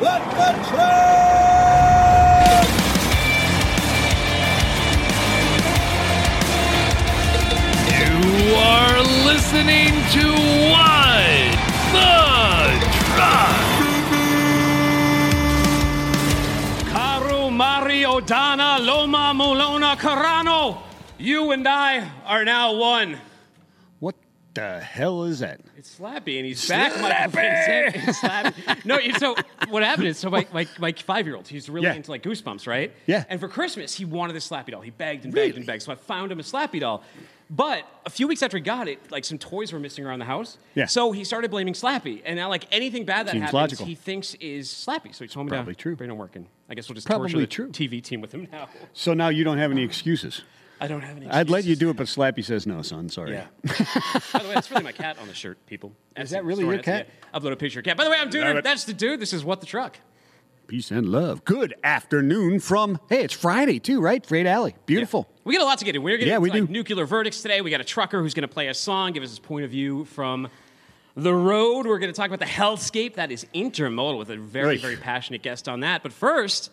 Let the truck! You are listening to What the Truck. Karu Mario Dana Loma Molona Carano. You and I are now one. What the hell is that? It's Slappy, and he's back. Michael Vincent. It's Slappy. No, you- so what happened is, so my, my, my five-year-old, he's really Yeah. into like Goosebumps, right? Yeah. And for Christmas, he wanted a Slappy doll. He begged and begged and begged, so I found him a Slappy doll. But a few weeks after he got it, like some toys were missing around the house. Yeah. So he started blaming Slappy, and now like anything bad that Seems happens, logical. he thinks is Slappy. So he told me Probably to true. him working. I guess we'll just Probably torture the true. TV team with him now. So now you don't have any excuses. I don't have any. I'd let you do it, but Slappy says no, son. Sorry. Yeah. By the way, that's really my cat on the shirt, people. Is that really your cat? Yeah. Upload a picture of cat. By the way, I'm Love Dude. That's the dude. This is What the Truck. Peace and love. Good afternoon from, hey, it's Friday too, right? Freight Alley. Beautiful. We got a lot to get in. We're getting Yeah, we like, do. nuclear verdicts today. We got a trucker who's going to play a song, give us his point of view from the road. We're going to talk about the hellscape that is intermodal with a very, Right. very passionate guest on that. But first,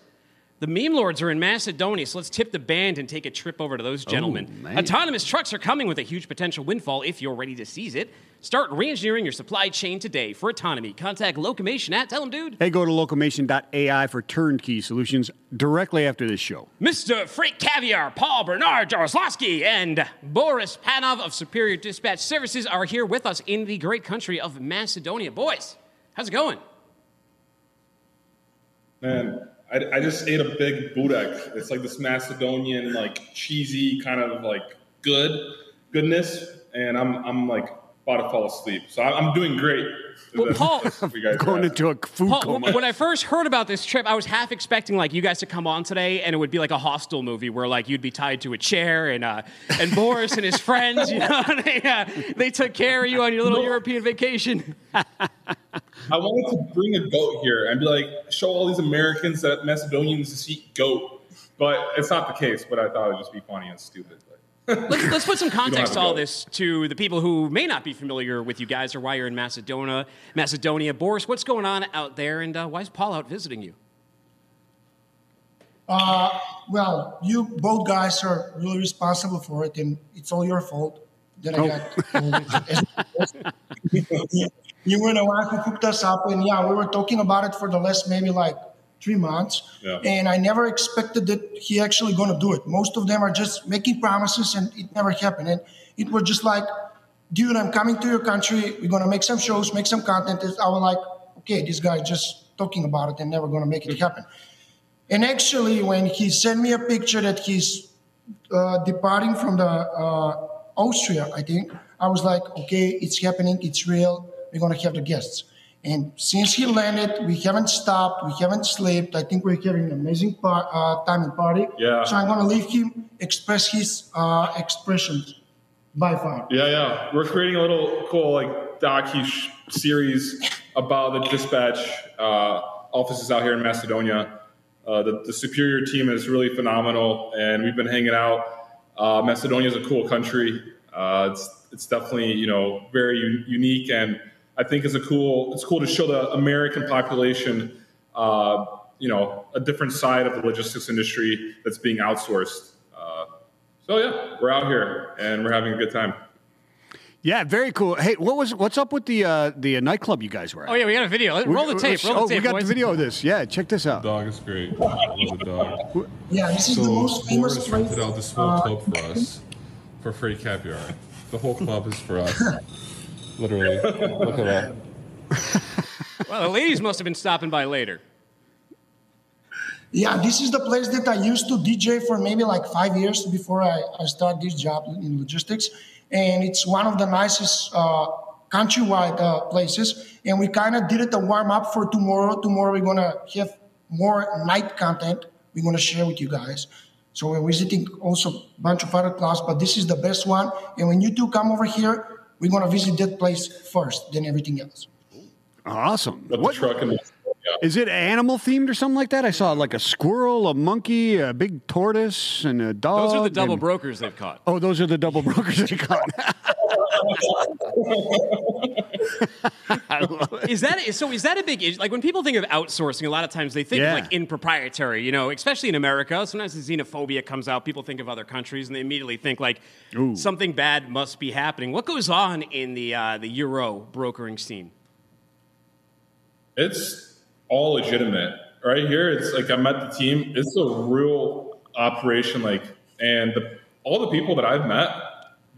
the meme lords are in Macedonia, so let's tip the band and take a trip over to those oh, gentlemen. Oh. Autonomous trucks are coming with a huge potential windfall if you're ready to seize it. Start reengineering your supply chain today for autonomy. Contact Locomation at, tell them, dude, Hey, go to locomation.ai for turnkey solutions directly after this show. Mr. Freight Caviar, Paul Bernard Jaroslawski, and Boris Panov of Superior Dispatch Services are here with us in the great country of Macedonia. Boys, how's it going? Man, I, I just ate a big burek. It's like this Macedonian, like cheesy kind of like good goodness, and I'm I'm like about to fall asleep. So I'm, I'm doing great. Well, Paul- that's what you guys Going into a food Paul, coma. when I first heard about this trip, I was half expecting like you guys to come on today, and it would be like a hostel movie where like you'd be tied to a chair, and uh, and Boris and his friends, you know, they, uh, they took care of you on your little European vacation. I wanted to bring a goat here and be like, show all these Americans that Macedonians eat goat, but it's not the case. But I thought it'd just be funny and stupid. But Let's, let's put some context to all go. this to the people who may not be familiar with you guys or why you're in Macedonia. Macedonia, Boris, what's going on out there, and uh, why is Paul out visiting you? Uh, well, you both guys are really responsible for it, and it's all your fault. Then I got. you, you were the one who cooked us up, and yeah, we were talking about it for the last maybe like three months, Yeah. and I never expected that he actually going to do it. Most of them are just making promises, and it never happened. And it was just like, dude, I'm coming to your country. We're gonna make some shows, make some content. I was like, okay, this guy just talking about it and never gonna make it happen. And actually, when he sent me a picture that he's uh, departing from the uh, Austria, I think I was like, okay, it's happening, it's real. We're gonna have the guests. And since he landed, we haven't stopped, we haven't slept. I think we're having an amazing par- uh, time and party. Yeah. So I'm gonna leave him express his uh, expressions by far. Yeah, yeah. We're creating a little cool like docu series about the dispatch uh, offices out here in Macedonia. Uh, the, the superior team is really phenomenal, and we've been hanging out. Uh, Macedonia is a cool country. Uh, it's it's definitely you know very u- unique, and I think it's a cool it's cool to show the American population uh, you know a different side of the logistics industry that's being outsourced. Uh, so yeah, we're out here and we're having a good time. Yeah, very cool. Hey, what was what's up with the uh, the uh, nightclub you guys were at? Oh yeah, we got a video. Let- We- Roll the tape. Roll the oh, tape. we got boys. the video of this. Yeah, check this out. The Dog is great. I love the dog. Yeah, this is So the most famous Boris place. rented out this whole uh, club for us for free caviar. The whole club is for us. Literally. Look at that. Well, the ladies must have been stopping by later. Yeah, this is the place that I used to DJ for maybe like five years before I, I started this job in logistics. And it's one of the nicest uh, countrywide uh, places. And we kind of did it a warm up for tomorrow. Tomorrow we're going to have more night content we're going to share with you guys. So we're visiting also a bunch of other clubs, but this is the best one. And when you two come over here, we're going to visit that place first, then everything else. Awesome. But What- the truck and the Yeah. Is it animal themed or something like that? I saw like a squirrel, a monkey, a big tortoise, and a dog. Those are the double and- brokers they've caught. Oh, those are the double brokers they caught. I love it. Is that so? Is that a big issue? Like when people think of outsourcing, a lot of times they think Yeah. of like in proprietary. You know, especially in America. Sometimes the xenophobia comes out. People think of other countries and they immediately think like Ooh. something bad must be happening. What goes on in the uh, the euro brokering scene? It's all legitimate. Right here, it's like I met the team. It's a real operation. Like, and the, all the people that I've met,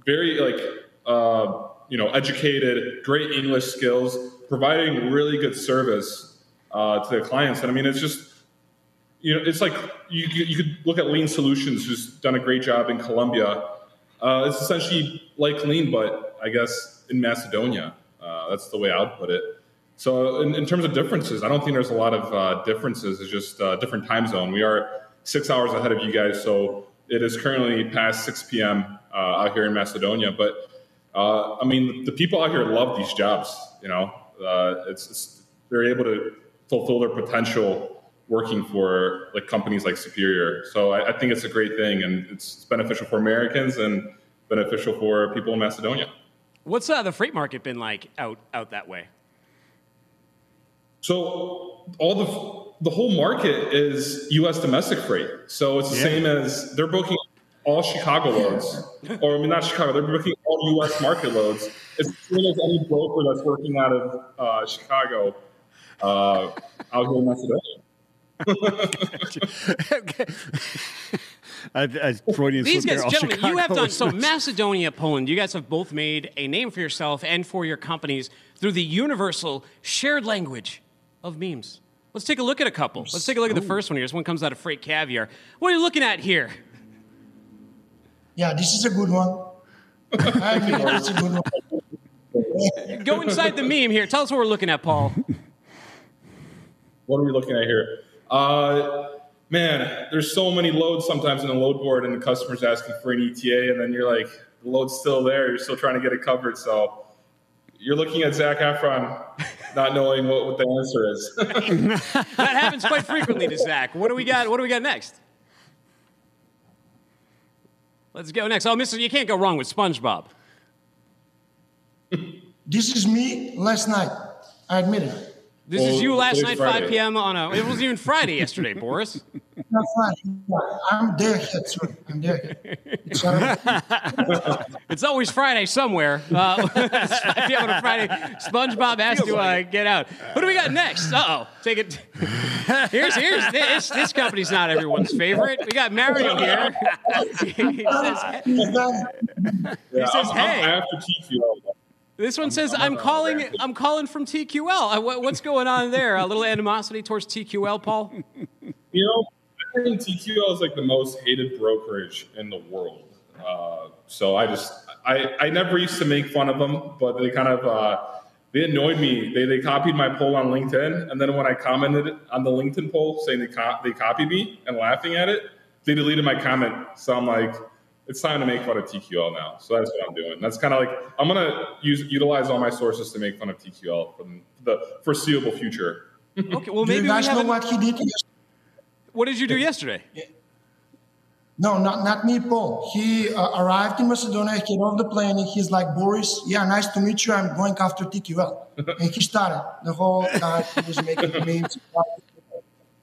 very like, uh, you know, educated, great English skills, providing really good service uh, to their clients. And I mean, it's just, you know, it's like you, you could look at Lean Solutions, who's done a great job in Colombia. Uh, it's essentially like Lean, but I guess in Macedonia. Uh, that's the way I would put it. So, in, in terms of differences, I don't think there's a lot of uh, differences. It's just uh, different time zone. We are six hours ahead of you guys, so it is currently past 6 p.m. Uh, out here in Macedonia. But uh, I mean, the people out here love these jobs. You know, uh, it's, it's they're able to fulfill their potential working for like companies like Superior. So I, I think it's a great thing, and it's beneficial for Americans and beneficial for people in Macedonia. What's uh, the freight market been like out out that way? So all the the whole market is U.S. domestic freight. So it's the Yeah. same as they're booking all Chicago loads, or I mean not Chicago. They're booking all U.S. market loads. It's the same as any broker that's working out of uh, Chicago uh, out here in Macedonia. okay. I, I, Freudian These guys, All gentlemen, you have done so. Macedonia, Poland, you guys have both made a name for yourself and for your companies through the universal shared language of memes. Let's take a look at a couple. Let's take a look at the first one here. This one comes out of Freight Caviar. What are you looking at here? Yeah, this is a good one. I admit it, it's a good one. Go inside the meme here. Tell us what we're looking at, Paul. What are we looking at here? Uh, man, there's so many loads sometimes in the load board, and the customer's asking for an ETA, and then you're like, the load's still there. You're still trying to get it covered. So you're looking at Zac Efron, not knowing what, what the answer is. That happens quite frequently to Zach. What do we got? What do we got next? Let's go next. Oh, Mister, you can't go wrong with SpongeBob. This is me last night. I admit it. This Well, is you last today's night, 5 p.m. on a. It wasn't even Friday yesterday, Boris. That's right. Yeah, I'm there yet, sir. I'm there yet. It's, always Friday somewhere. Uh, it's 5 p.m. on a Friday. SpongeBob has to uh, get out. What do we got next? Uh oh. Take it. Here's here's this. This company's not everyone's favorite. We got Mario here. he says, he's done. Yeah, says, I'm, "Hey." I'm after TQL. This one says, I'm "I'm calling. I'm calling from TQL. Uh, what- what's going on there? A little animosity towards TQL, Paul? You know, I think TQL is like the most hated brokerage in the world. Uh, so I just, I, I never used to make fun of them, but they kind of, uh, they annoyed me. They, they copied my poll on LinkedIn, and then when I commented on the LinkedIn poll saying they co- they copied me and laughing at it, they deleted my comment. So I'm like, it's time to make fun of TQL now. So that's what I'm doing. That's kind of like I'm gonna use utilize all my sources to make fun of TQL for the foreseeable future. Okay. Well, Do maybe you we guys know what he did? What did you do yesterday? No, not, not me, Paul. He uh, arrived in Macedonia, he got off the plane, and he's like, Boris, yeah, nice to meet you. I'm going after TQL. and he started the whole time he was making memes.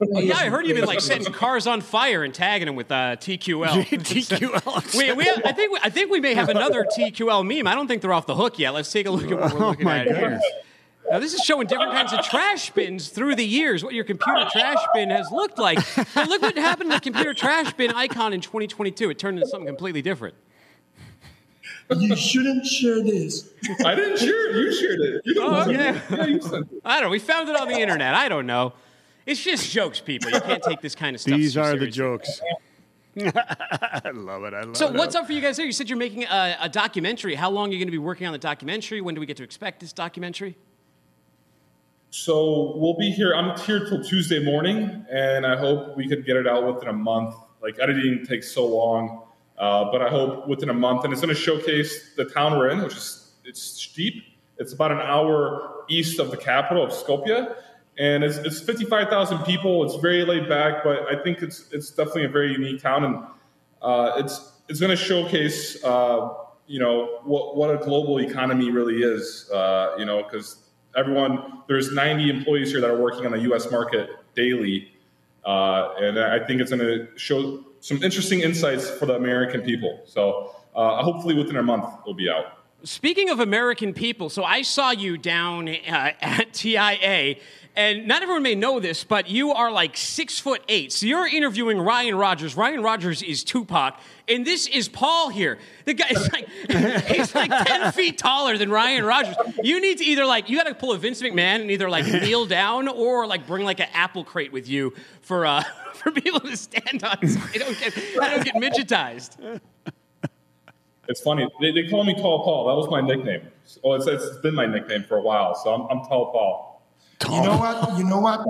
Yeah, I heard you've been like setting cars on fire and tagging them with uh, TQL. TQL. we, we, I think we, I think we may have another TQL meme. I don't think they're off the hook yet. Let's take a look at what we're looking Oh my at here. Now, this is showing different kinds of trash bins through the years, what your computer trash bin has looked like. But look what happened to the computer trash bin icon in 2022. It turned into something completely different. You shouldn't share this. I didn't share it. You shared it. You didn't Oh, okay. it. Yeah, you sent it. I don't know. We found it on the internet. I don't know. It's just jokes, people. You can't take this kind of stuff These too are the jokes. I love it. I love So it. So, what's up for you guys there? You said you're making a, a documentary. How long are you going to be working on the documentary? When do we get to expect this documentary? So we'll be here. I'm here till Tuesday morning, and I hope we could get it out within a month. Like editing takes so long, uh, but I hope within a month. And it's going to showcase the town we're in, which is it's Stip. It's about an hour east of the capital of Skopje, and it's it's 55,000 people. It's very laid back, but I think it's it's definitely a very unique town, and uh, it's it's going to showcase uh, you know what what a global economy really is. Uh, you know, because everyone there's 90 employees here that are working on the U.S. market daily, uh, and I think it's going to show some interesting insights for the American people. So uh, hopefully within a month it'll be out. Speaking of American people, so I saw you down uh, at TIA, and not everyone may know this, but you are like six foot eight. So you're interviewing Ryan Rogers. Ryan Rogers is Tupac, and this is Paul here. The guy is like he's like ten feet taller than Ryan Rogers. You need to either like you got to pull a Vince McMahon and either like kneel down or like bring like an apple crate with you for uh for people to stand on. So I don't get I don't get midgetized. It's funny. They, they call me Tall Paul. That was my nickname. Oh, it's, it's been my nickname for a while. So I'm, I'm Tall Paul. You know what? You know what?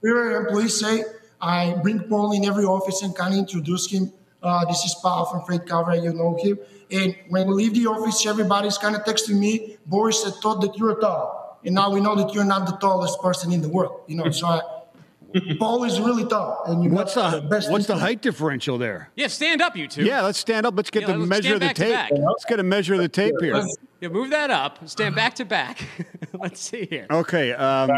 Superior employees say I bring Paul in every office and kind of introduce him. Uh, this is Paul from Freight Caviar. You know him. And when we leave the office, everybody's kind of texting me. Boris had thought that you're tall, and now we know that you're not the tallest person in the world. You know, so I, Paul is really tall. And you What's the best what's the instinct. height differential there? Yeah, stand up, you two. Yeah, let's stand up. Let's get Yeah, the let's measure of the tape. back. Let's get a measure of the tape here. Yeah, move that up. Stand back to back. Let's see here. Okay. Um,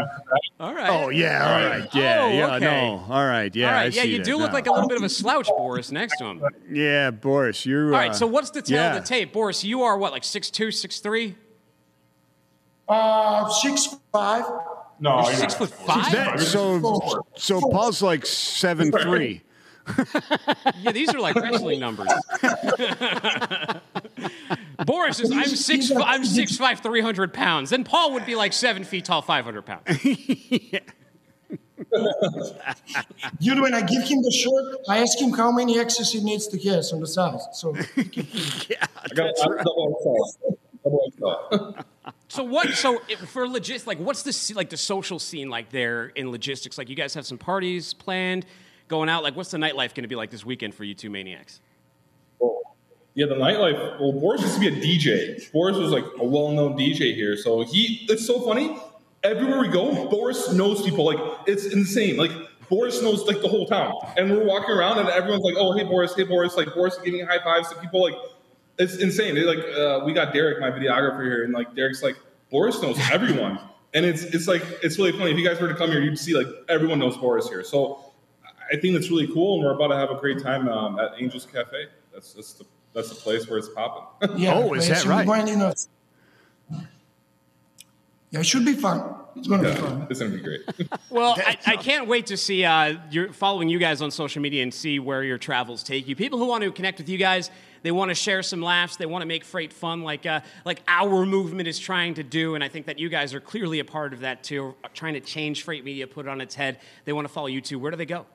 All right. oh yeah. All right. Yeah. Oh, yeah. okay. No. All right. Yeah. All I. Yeah, see you that do look now. like a little bit of a slouch, Boris, next to him. Yeah, Boris. You're. right. uh, So what's the tell yeah. of the tape, Boris? You are what, like six two, six three? Uh, six five. No, You're six foot five. That, so Four. so Paul's like seven three. Yeah, these are like wrestling numbers. Boris is I'm six fi- I'm six five, three hundred pounds. Then Paul would be like seven feet tall, five hundred pounds. Dude, when I give him the shirt, I ask him how many X's he needs to get on the size. So yeah, I got I'm double XL. Double XL. So what? So for logistics, like what's the like the social scene like there in logistics? Like you guys have some parties planned, going out. Like what's the nightlife going to be like this weekend for you two maniacs? Yeah, the nightlife. Well, Boris used to be a DJ. Boris was like a well-known DJ here, so he. It's so funny. Everywhere we go, Boris knows people. Like it's insane. Like Boris knows like the whole town, and we're walking around, and everyone's like, "Oh, hey Boris, hey Boris!" Like Boris is giving high fives to people. Like it's insane. They like uh, we got Derek, my videographer here, and like Derek's like Boris knows everyone, and it's it's like it's really funny. If you guys were to come here, you'd see like everyone knows Boris here. So I think that's really cool, and we're about to have a great time um, at Angels Cafe. That's that's the that's the place where it's popping. yeah. Oh, is that right? Going, you know, yeah, it should be fun. It's gonna be fun. it's gonna be great. Well, I, I can't wait to see uh, you're following you guys on social media and see where your travels take you. People who want to connect with you guys, they want to share some laughs, they want to make freight fun, like uh, like our movement is trying to do. And I think that you guys are clearly a part of that too, trying to change freight media, put it on its head. They want to follow you too. Where do they go?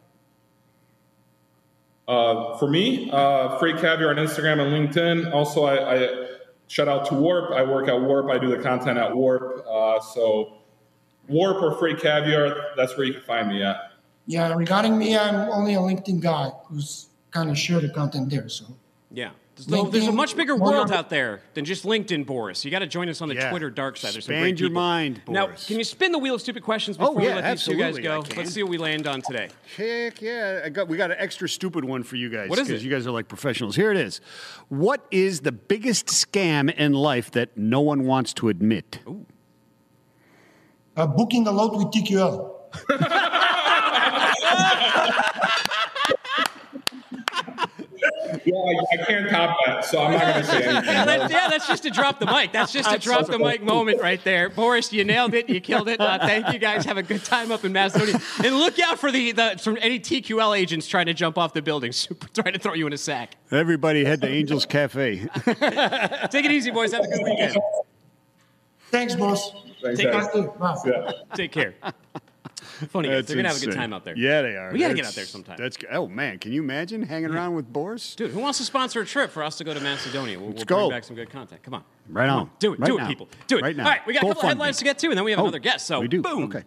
Uh, for me, uh, Freight Caviar on Instagram and LinkedIn. Also, I, I shout out to Warp. I work at Warp. I do the content at Warp. Uh, so Warp or Freight Caviar, that's where you can find me at. Yeah, regarding me, I'm only a LinkedIn guy who's kind of share the content there. So Yeah. There's, no- there's a much bigger world out there than just LinkedIn, Boris. You got to join us on the Yeah. Twitter dark side. There's some Expand great your people. mind, Now, Boris. can you spin the wheel of stupid questions Oh, before we yeah, let these two guys absolutely, go? Can. Let's see what we land on today. Heck yeah! I got we got an extra stupid one for you guys. What is Because it? you guys are like professionals. Here it is. What is the biggest scam in life that no one wants to admit? uh, booking a load with TQL. Yeah, I, I can't top that, so I'm not going to say anything. Yeah, that's, yeah, that's just to drop the mic. That's just a drop the mic moment right there. Boris, you nailed it. You killed it. Uh, thank you guys. Have a good time up in Macedonia. And look out for the, the from any TQL agents trying to jump off the building, trying to throw you in a sack. Everybody head to Angels Cafe. Take it easy, boys. Have a good weekend. Thanks, boss. Thanks, Take guys. Bye. Bye. Yeah. Take care. Funny guys. They're gonna have a good time out there. Yeah, they are. We gotta get out there sometime. That's oh man, can you imagine hanging around with Boris? Dude, who wants to sponsor a trip for us to go to Macedonia? We'll, we'll go. bring back some good content. Come on. Right Come on. Do it. Right do now. it, people. Do it. Right now. All right, we got a couple headlines me. to get to, and then we have Oh, another guest. So we do. boom. Okay.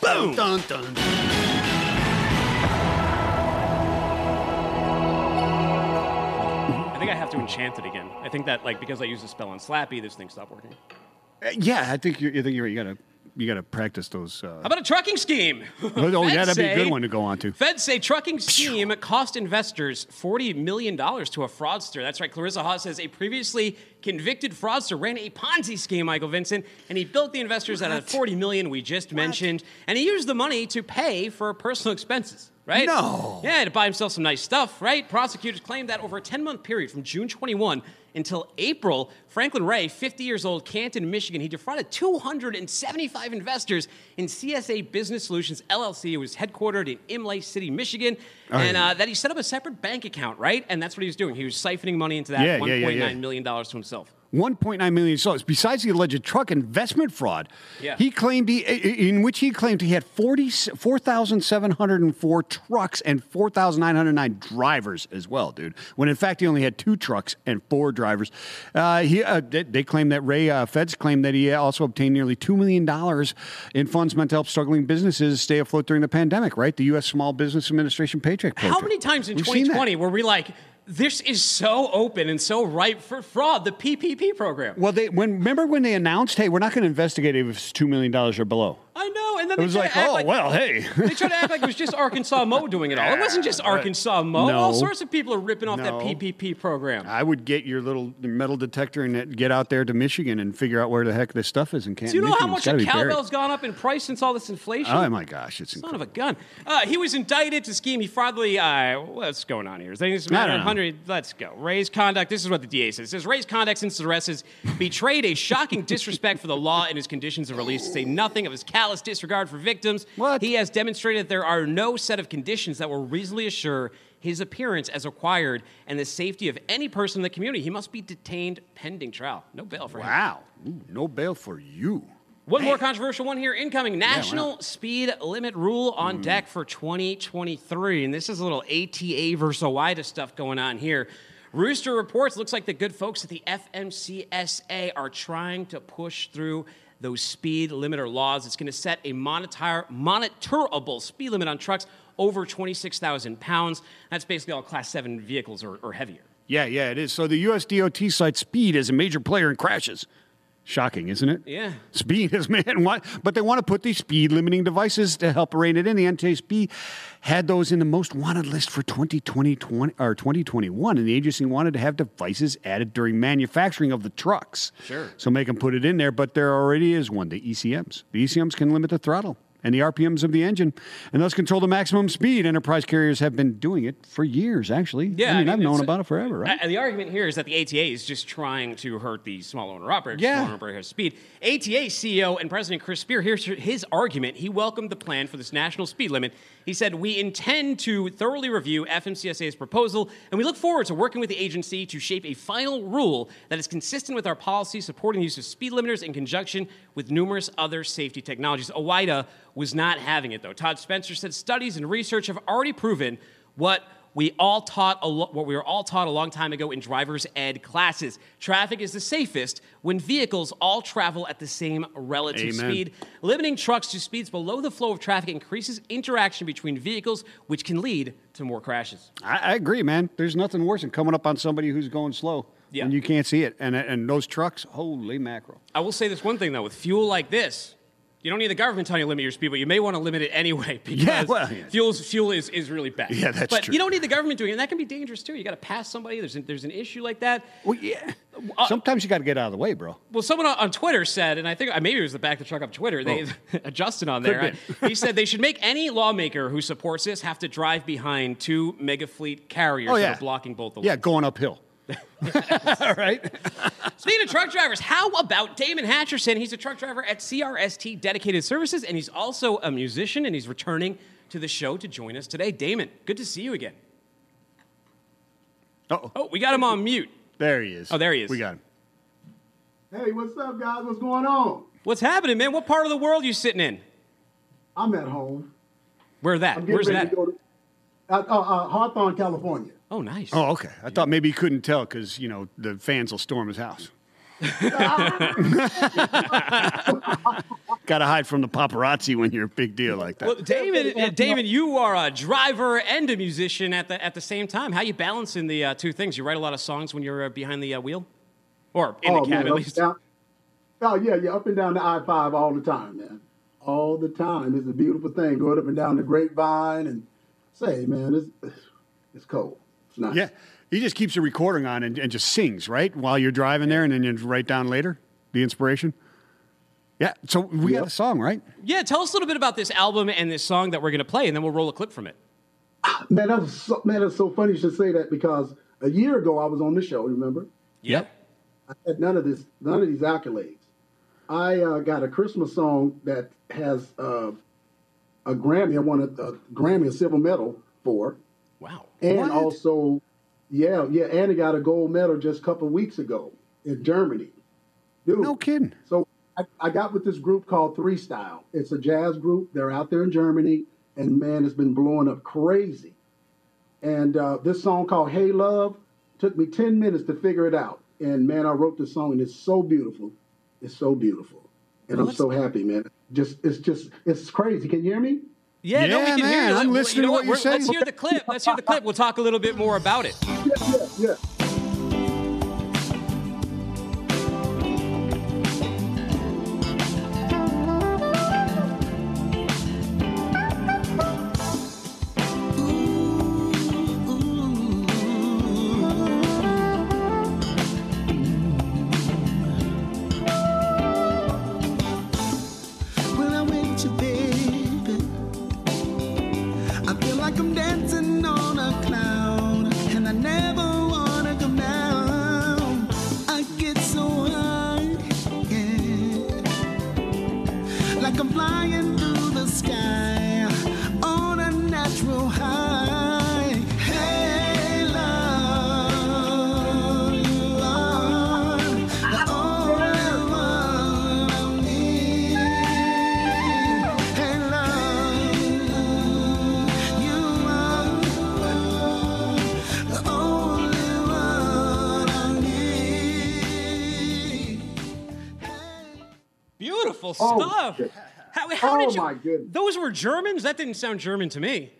Boom. Dun, dun. I think I have to enchant it again. I think that like because I used the spell on Slappy, this thing stopped working. Uh, Yeah, I think you I think you're right. You gotta you got to practice those. Uh, How about a trucking scheme? oh, yeah, that'd be a good one to go on to. Feds say trucking scheme cost investors $40 million to a fraudster. That's right. Clarissa Hawes says a previously convicted fraudster ran a Ponzi scheme, Michael Vincent, and he built the investors out of the 40 million we just mentioned, and he used the money to pay for personal expenses. Right? No. Yeah, to buy himself some nice stuff, right? Prosecutors claim that over a 10 month period from June 21 until April, Franklin Ray, 50 years old, Canton, Michigan, he defrauded 275 investors in CSA Business Solutions LLC. It was headquartered in Imlay City, Michigan, and uh, that he set up a separate bank account, right? And that's what he was doing. He was siphoning money into that yeah, $1.9 yeah, yeah, yeah. million dollars to himself. 1.9 million dollars. Besides the alleged truck investment fraud, Yeah. he claimed he, in which he claimed he had 40, 4,704 trucks and 4,909 drivers as well, dude. When in fact he only had two trucks and four drivers. Uh, he, uh, they, they claim that Ray uh, Feds claimed that he also obtained nearly two million dollars in funds meant to help struggling businesses stay afloat during the pandemic. Right, the U.S. Small Business Administration Paycheck Program. How many times in We've 2020 were we like, this is so open and so ripe for fraud, the PPP program? Well, they when remember when they announced, "Hey, we're not going to investigate if it's two million dollars or below." I know, and then It they was try like, "Oh, like, well, hey." They tried to act like it was just Arkansas Mo doing it all. It wasn't just Arkansas Mo. No. All sorts of people are ripping off No. that PPP program. I would get your little metal detector and get out there to Michigan and figure out where the heck this stuff is in Canton. Do you know how much a cowbell's gone up in price since all this inflation? Oh my gosh, it's Son incredible. of a gun. Uh, he was indicted to scheme. He fraudulently. Uh, what's going on here? Is anything I matter? don't 100. Let's go. Ray's conduct. This is what the DA says. It says Ray's conduct since his arrest has betrayed a shocking disrespect for the law and his conditions of release. To say nothing of his callous disregard for victims. What? He has demonstrated that there are no set of conditions that will reasonably assure his appearance as required and the safety of any person in the community. He must be detained pending trial. No bail for him. Wow, Ooh, no bail for you. One more controversial one here incoming. National wow. speed limit rule on mm. deck for 2023. And this is a little ATA versus OOIDA stuff going on here. Rooster reports looks like the good folks at the FMCSA are trying to push through those speed limiter laws. It's going to set a monitor, monitorable speed limit on trucks over 26,000 pounds. That's basically all class 7 vehicles or, or heavier. Yeah, yeah, it is. So the U.S. DOT cites speed as a major player in crashes. Shocking, isn't it? Yeah. Speed is man, what? But they want to put these speed limiting devices to help rein it in. The NTSB had those in the most wanted list for 2020 20, or 2021, and the agency wanted to have devices added during manufacturing of the trucks. Sure. So make them put it in there, but there already is one, the ECMs. The ECMs can limit the throttle and the RPMs of the engine, and thus control the maximum speed. Enterprise carriers have been doing it for years, actually. Yeah, I mean, I've known about it forever, right? The argument here is that the ATA is just trying to hurt the small owner operators, Yeah. Small owner operator has speed. ATA CEO and President Chris Spear, here's his argument. He welcomed the plan for this national speed limit. He said, We intend to thoroughly review FMCSA's proposal, and we look forward to working with the agency to shape a final rule that is consistent with our policy supporting the use of speed limiters in conjunction with numerous other safety technologies. OOIDA was not having it, though. Todd Spencer said studies and research have already proven what we all taught a lo- what we were all taught a long time ago in driver's ed classes. Traffic is the safest when vehicles all travel at the same relative Amen. speed. Limiting trucks to speeds below the flow of traffic increases interaction between vehicles, which can lead to more crashes. I, I agree, man. There's nothing worse than coming up on somebody who's going slow Yeah. and you can't see it. And and those trucks, holy mackerel. I will say this one thing though: with fuel like this, you don't need the government telling you to limit your speed, but you may want to limit it anyway because Yeah, well, yeah. fuel's, fuel is, is really bad. Yeah, that's but true. you don't need the government doing it, and that can be dangerous too. You got to pass somebody. There's an, there's an issue like that. Well, yeah. Uh, Sometimes you got to get out of the way, bro. Well, someone on- on Twitter said, and I think uh, maybe it was the back of the truck up Twitter. They Justin on Oh. Could there. he said they should make any lawmaker who supports this have to drive behind two mega fleet carriers Oh that yeah, are blocking both the Yeah, lanes. going uphill. All right. Speaking of truck drivers, how about Damon Hatcherson? He's a truck driver at CRST Dedicated Services, and he's also a musician, and he's returning to the show to join us today. Damon, good to see you again. Oh, Oh, we got him on mute. there he is. Oh, there he is. We got him. Hey, what's up, guys? What's going on? What's happening, man? What part of the world you sitting in? I'm at home. Where that? I'm getting Where's ready that? to go to uh, uh, uh, Hawthorne, California. Oh, nice. Oh, okay. I thought maybe he couldn't tell because you know the fans will storm his house. Got to hide from the paparazzi when you're a big deal like that. Well, David, uh, David, you are a driver and a musician at the at the same time. How you balancing the uh, two things? You write a lot of songs when you're uh, behind the uh, wheel, or in oh, the man, cab at up least. and down- Oh yeah, yeah, up and down the I-5 all the time, man. all the time. It's a beautiful thing going up and down the grapevine and say, man, it's it's cold. It's nice. Yeah. He just keeps a recording on and, and just sings, right? While you're driving there and then you write down later the inspiration. Yeah. So we got Yep. a song, right? Yeah, tell us a little bit about this album and this song that we're going to play, and then we'll roll a clip from it. Man, that's so, man, that's so funny you should say that because a year ago I was on this show. Remember? Yep. I had none of this, none of these accolades. I uh, got a Christmas song that has uh, a Grammy. I won a, a Grammy, a silver medal for, Wow. and What? also, yeah, yeah, and I got a gold medal just a couple weeks ago in Germany. Dude, No kidding. so I, I got with this group called Three Style. It's a jazz group. They're out there in Germany, and man, it's been blowing up crazy. And uh, this song called "Hey Love" took me ten minutes to figure it out. And man, I wrote this song, and it's so beautiful. It's so beautiful, and I'm so happy, man. Just it's just it's crazy. Can you hear me? Yeah, no, we Yeah, can hear man, you. I'm Let- listening you know to what you're We're- Let's hear the clip. Let's hear the clip. We'll talk a little bit more about it. Yeah, yeah, yeah. Oh, stuff. shit. How, how Oh, did you? my goodness. Those were Germans. That didn't sound German to me.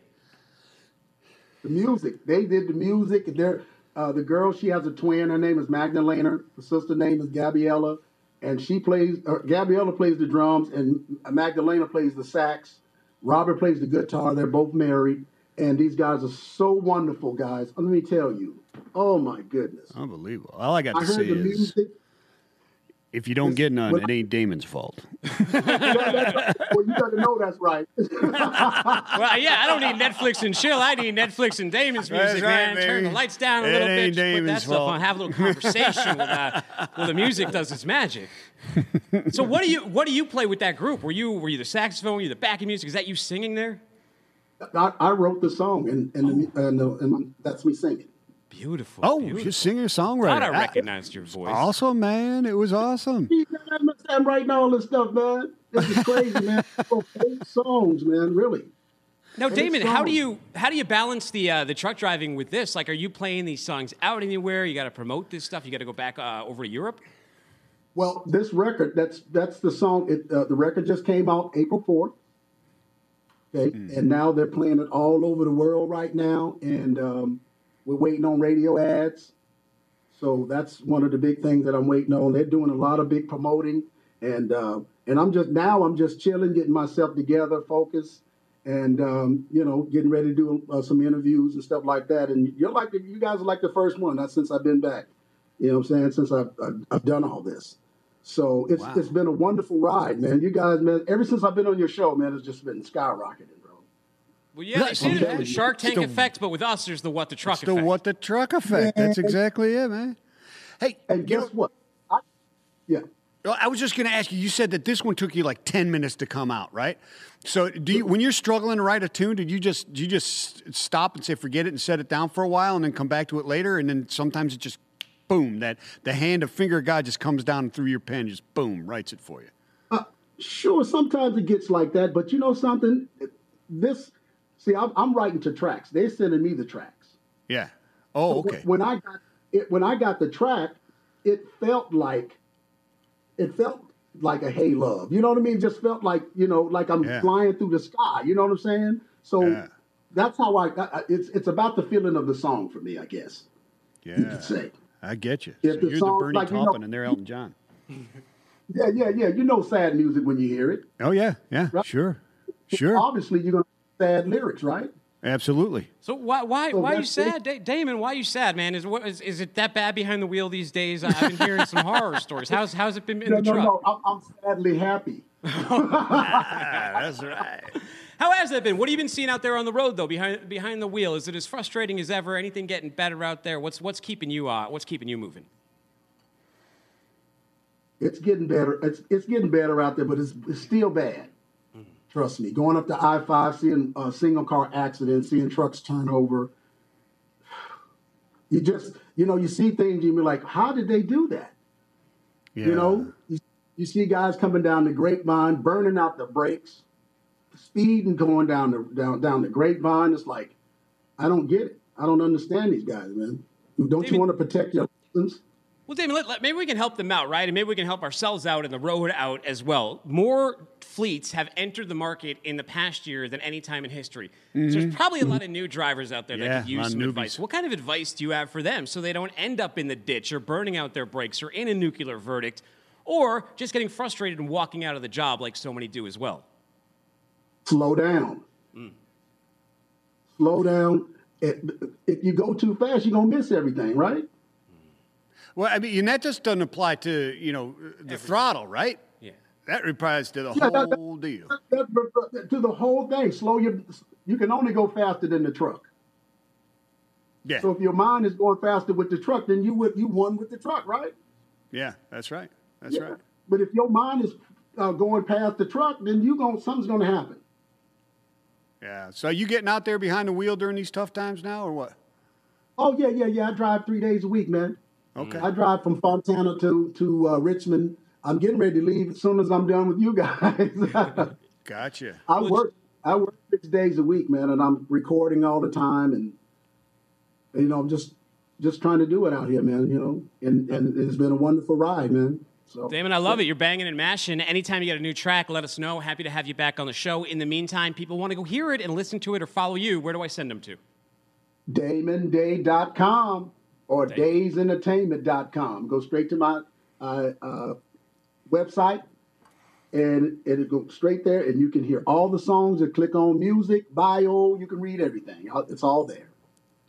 the music. They did the music. They're, uh, the girl, she has a twin. Her name is Magdalena. The sister name is Gabriella. And she plays, uh, Gabriella plays the drums, and Magdalena plays the sax. Robert plays the guitar. They're both married. And these guys are so wonderful, guys. Let me tell you. Oh, my goodness. Unbelievable. All I got I to heard say the is music. If you don't get none, What- it ain't Damon's fault. well, you got to know that's right. Well, yeah, I don't need Netflix and chill. I need Netflix and Damon's music, right, man. Turn the lights down a It little bit. ain't just Put that Damon's stuff fault. on. Have a little conversation with, uh, while the music does its magic. So, what do you what do you play with that group? Were you were you the saxophone? Were you the backing music? Is that you singing there? I, I wrote the song, and, and, and, uh, and that's me singing. Beautiful. Oh, beautiful. you're singer songwriter. I recognized your voice. Awesome, man. It was awesome. I'm, I'm writing all this stuff, man. This is crazy, man. Eight songs, man. Really. Now, it's Damon, how do you how do you balance the uh, the truck driving with this? Like, are you playing these songs out anywhere? You got to promote this stuff. You got to go back uh, over to Europe. Well, this record, that's that's the song. It, uh, the record just came out April 4th. Okay. And now they're playing it all over the world right now. And um, we're waiting on radio ads. So that's one of the big things that I'm waiting on. They're doing a lot of big promoting. And uh, and I'm just now I'm just chilling, getting myself together, focused, and um, you know, getting ready to do uh, some interviews and stuff like that. And you're like the, you guys are like the first one. not since I've been back. You know what I'm saying? Since I've, I've, I've done all this. So it's Wow. it's been a wonderful ride, man. You guys, man, ever since I've been on your show, man, it's just been skyrocketing. Well, yeah, I see the. Shark Tank the- effect, but with us, there's the what the truck effect. The what the truck effect. That's exactly it, man. Hey, And guess know- what? I, yeah. I was just going to ask you. You said that this one took you like ten minutes to come out, right? So, do you, when you're struggling to write a tune, did you just do you just stop and say forget it and set it down for a while and then come back to it later? And then sometimes it just boom that the hand of finger of God just comes down through your pen, just boom writes it for you. Uh, sure, sometimes it gets like that, but you know something? This, see, I'm, I'm writing to tracks. They're sending me the tracks. Yeah. Oh, okay. When I got it, when I got the track, it felt like, it felt like a hey love. You know what I mean? Just felt like you know, like I'm Yeah. flying through the sky. You know what I'm saying? So Yeah. that's how I, I. It's it's about the feeling of the song for me, I guess Yeah. you could say. I get you. If so the you're song- the Bernie like, you know- Taupin and they're Elton John. Yeah, yeah, yeah. You know sad music when you hear it. Oh yeah, yeah, Right. sure, sure, Obviously, you're gonna sad lyrics, right? absolutely. So why why So why are you sad, da- Damon? Why are you sad, man? Is, what, is is it that bad behind the wheel these days? I've been hearing some horror stories. How's how's it been in No, the no, truck? no. I'm, I'm sadly happy. That's right. How has that been? What have you been seeing out there on the road though, behind behind the wheel? Is it as frustrating as ever? Anything getting better out there? What's what's keeping you uh, what's keeping you moving? It's getting better. It's it's getting better out there, but it's, it's still bad. Trust me. Going up to I five, seeing uh, single car accidents, seeing trucks turn over. You just you know you see things and you're like, how did they do that? Yeah. You know, you, you see guys coming down the grapevine, burning out the brakes, speeding going down the down down the grapevine. It's like, I don't get it. I don't understand these guys, man. Don't David- you want to protect your license? Well, Damon, let, let- maybe we can help them out, right? And maybe we can help ourselves out and the road out as well. More fleets have entered the market in the past year than any time in history. So there's probably a lot of new drivers out there Mm-hmm. Yeah, that could use some newbies. advice. What kind of advice do you have for them so they don't end up in the ditch or burning out their brakes or in a nuclear verdict or just getting frustrated and walking out of the job like so many do as well? slow down. Slow down. If, if you go too fast, you're gonna miss everything, right? Well, I mean, and that just doesn't apply to you know the throttle, right? Yeah. That applies to the Yeah, that- whole deal. That- that- to the whole thing, slow your. You can only go faster than the truck. Yeah, So if your mind is going faster with the truck, then you would you won with the truck, right? yeah, that's right. That's Yeah. right. But if your mind is uh, going past the truck, then you going something's gonna happen. Yeah. So you getting out there behind the wheel during these tough times now, or what? Oh yeah, yeah, yeah. I drive three days a week, man. Okay. I drive from Fontana to to uh, Richmond. I'm getting ready to leave as soon as I'm done with you guys. Gotcha. I work I work six days a week, man, and I'm recording all the time, and you know, I'm just just trying to do it out here, man. You know, and and it's been a wonderful ride, man. So Damon, I love it. You're banging and mashing. Anytime you get a new track, let us know. Happy to have you back on the show. In the meantime, people want to go hear it and listen to it or follow you. Where do I send them to? DamonDay.com or DaysEntertainment.com. Go straight to my uh, uh, website, and it'll go straight there, and you can hear all the songs. And click on music, bio. You can read everything. It's all there.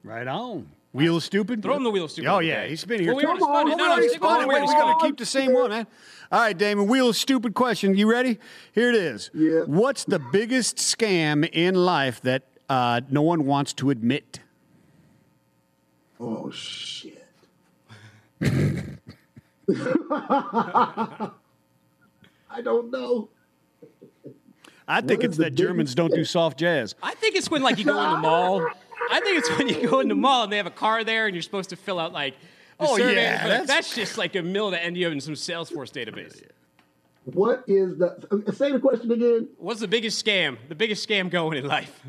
Right on. Wheel of stupid. Throw him the wheel of stupid Oh yeah, day. he's been here. Well, we already Come on, spun No, no, already stick with spun the it. wheel Wait, we stupid. got to keep the same one, man. All right, Damon. Wheel of stupid question. You ready? Here it is. Yeah. What's the biggest scam in life that uh, no one wants to admit? Oh shit. I don't know. I think What it's that Germans biggest don't do soft jazz. I think it's when like you go in the mall. I think it's when you go in the mall and they have a car there and you're supposed to fill out like Oh, yeah, that's- that's just like a mill to end you in some Salesforce database. What is the? Say the question again. What's the biggest scam? The biggest scam going in life?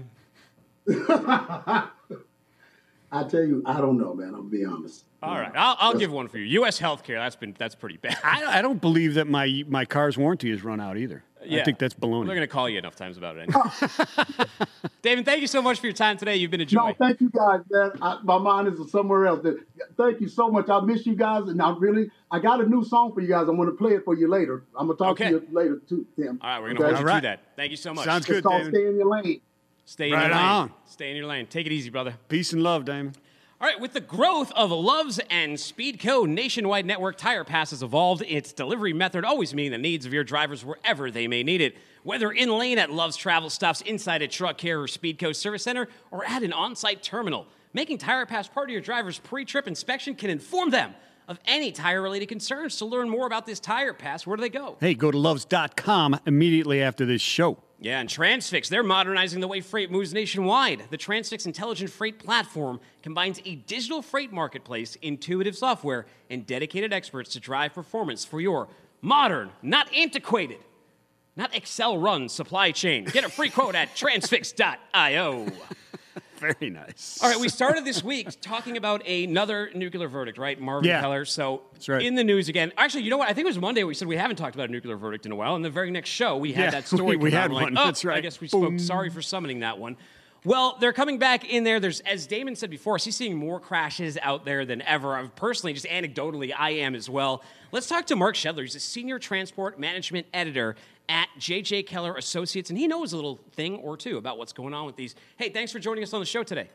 I tell you, I don't know, man. I'll be honest. All right, I'll, I'll give one for you. U.S. healthcare. That's been that's pretty bad. I, I don't believe that my my car's warranty has run out either. I think that's baloney. They're gonna call you enough times about it. Anyway. David, thank you so much for your time today. You've been a joy. No, thank you guys, man. I, my mind is somewhere else. Thank you so much. I miss you guys, and I really, I got a new song for you guys. I'm going to play it for you later. I'm going to talk Okay. to you later too, Tim. All right, we're gonna Okay? hold you All right. to that. Thank you so much. Sounds It's good, called David. "Stay in Your Lane." Stay in Right your lane. on. Stay in your lane. Take it easy, brother. Peace and love, Damon. All right, with the growth of Love's and Speedco nationwide network, Tire Pass has evolved its delivery method, always meeting the needs of your drivers wherever they may need it. Whether in lane at Love's Travel Stops, inside a truck care or Speedco service center, or at an on site terminal, making Tire Pass part of your driver's pre trip inspection can inform them of any tire related concerns. To learn more about this Tire Pass, where do they go? Hey, go to loves.com immediately after this show. Yeah, and Transfix, they're modernizing the way freight moves nationwide. The Transfix Intelligent Freight platform combines a digital freight marketplace, intuitive software, and dedicated experts to drive performance for your modern, not antiquated, not Excel run supply chain. Get a free quote at transfix.io. Very nice. All right, we started this week talking about another nuclear verdict, right? Marvin Yeah. Keller. So right. in the news again. Actually, you know what? I think it was Monday we said we haven't talked about a nuclear verdict in a while. And the very next show, we had Yeah, that story. we- we had I'm like, one. oh, That's right. I guess we spoke. Boom. Sorry for summoning that one. Well, they're coming back in there. There's, as Damon said before, he's seeing more crashes out there than ever. I've personally, just anecdotally, I am as well. Let's talk to Mark Schedler. He's a senior transport management editor at JJ Keller Associates, and he knows a little thing or two about what's going on with these. Hey, thanks for joining us on the show today.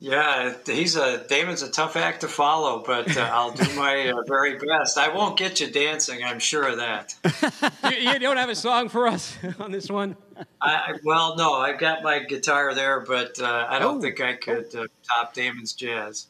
Yeah, he's a Damon's a tough act to follow, but uh, I'll do my uh, very best. I won't get you dancing, I'm sure of that. you, you don't have a song for us on this one? I, well, no, I've got my guitar there, but uh, I don't Oh. think I could uh, top Damon's jazz.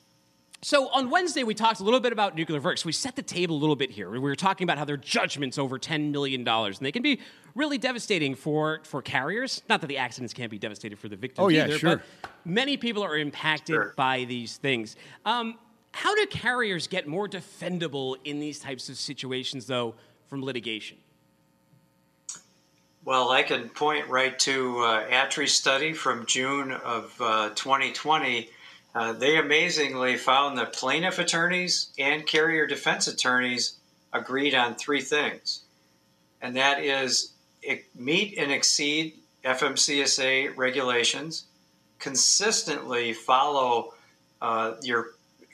So on Wednesday, we talked a little bit about nuclear verdicts. We set the table a little bit here. We were talking about how their judgments over $10 million, and they can be really devastating for, for carriers. Not that the accidents can't be devastating for the victims Oh, yeah, either, sure. but many people are impacted Sure. by these things. Um, how do carriers get more defendable in these types of situations, though, from litigation? Well, I can point right to uh, ATRI study from June of uh, 2020. Uh, they amazingly found that plaintiff attorneys and carrier defense attorneys agreed on three things, and that is meet and exceed FMCSA regulations, consistently follow uh, your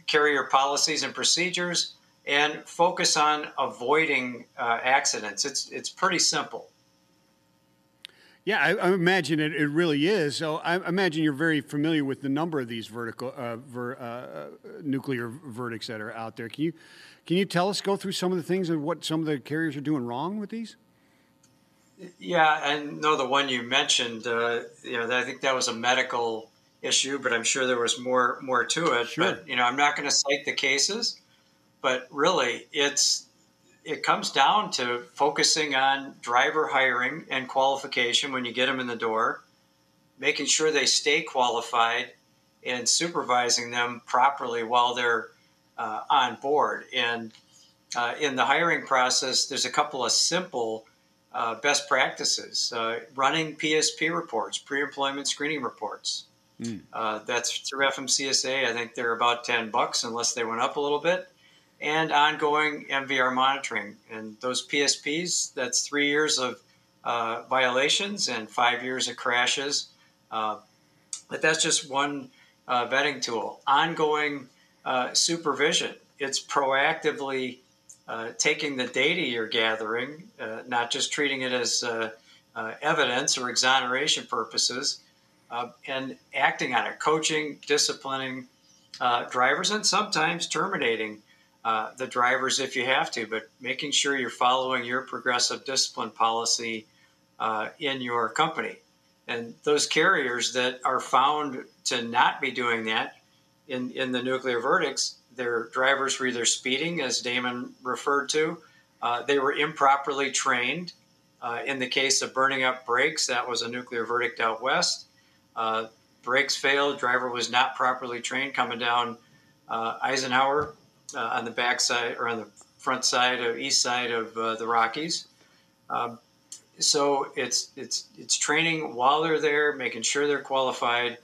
carrier policies and procedures, and focus on avoiding uh, accidents. It's it's pretty simple. Yeah, I, I imagine it, it really is. So I imagine you're very familiar with the number of these vertical uh, ver, uh, nuclear verdicts that are out there. Can you can you tell us go through some of the things and what some of the carriers are doing wrong with these? Yeah, and no, the one you mentioned, uh, you know, I think that was a medical issue, but I'm sure there was more more to it. Sure. But you know, I'm not going to cite the cases, but really, it's it comes down to focusing on driver hiring and qualification when you get them in the door, making sure they stay qualified, and supervising them properly while they're uh, on board. And uh, in the hiring process, there's a couple of simple uh, best practices uh, running PSP reports, pre employment screening reports. Uh, that's through FMCSA. I think they're about 10 bucks unless they went up a little bit. And ongoing MVR monitoring. And those PSPs, that's three years of uh, violations and five years of crashes. Uh, but that's just one uh, vetting tool. Ongoing uh, supervision. It's proactively uh, taking the data you're gathering, uh, not just treating it as evidence or exoneration purposes, and acting on it, coaching, disciplining drivers, and sometimes terminating uh, the drivers if you have to, but making sure you're following your progressive discipline policy uh, in your company. And those carriers that are found to not be doing that in, in the nuclear verdicts, their drivers were either speeding, as Damon referred to, uh, they were improperly trained. Uh, in the case of burning up brakes, that was a nuclear verdict out west. Uh, brakes failed, driver was not properly trained coming down uh, Eisenhower on the back side or on the front side of east side of uh, the Rockies. Um, so it's it's it's training while they're there, making sure they're qualified,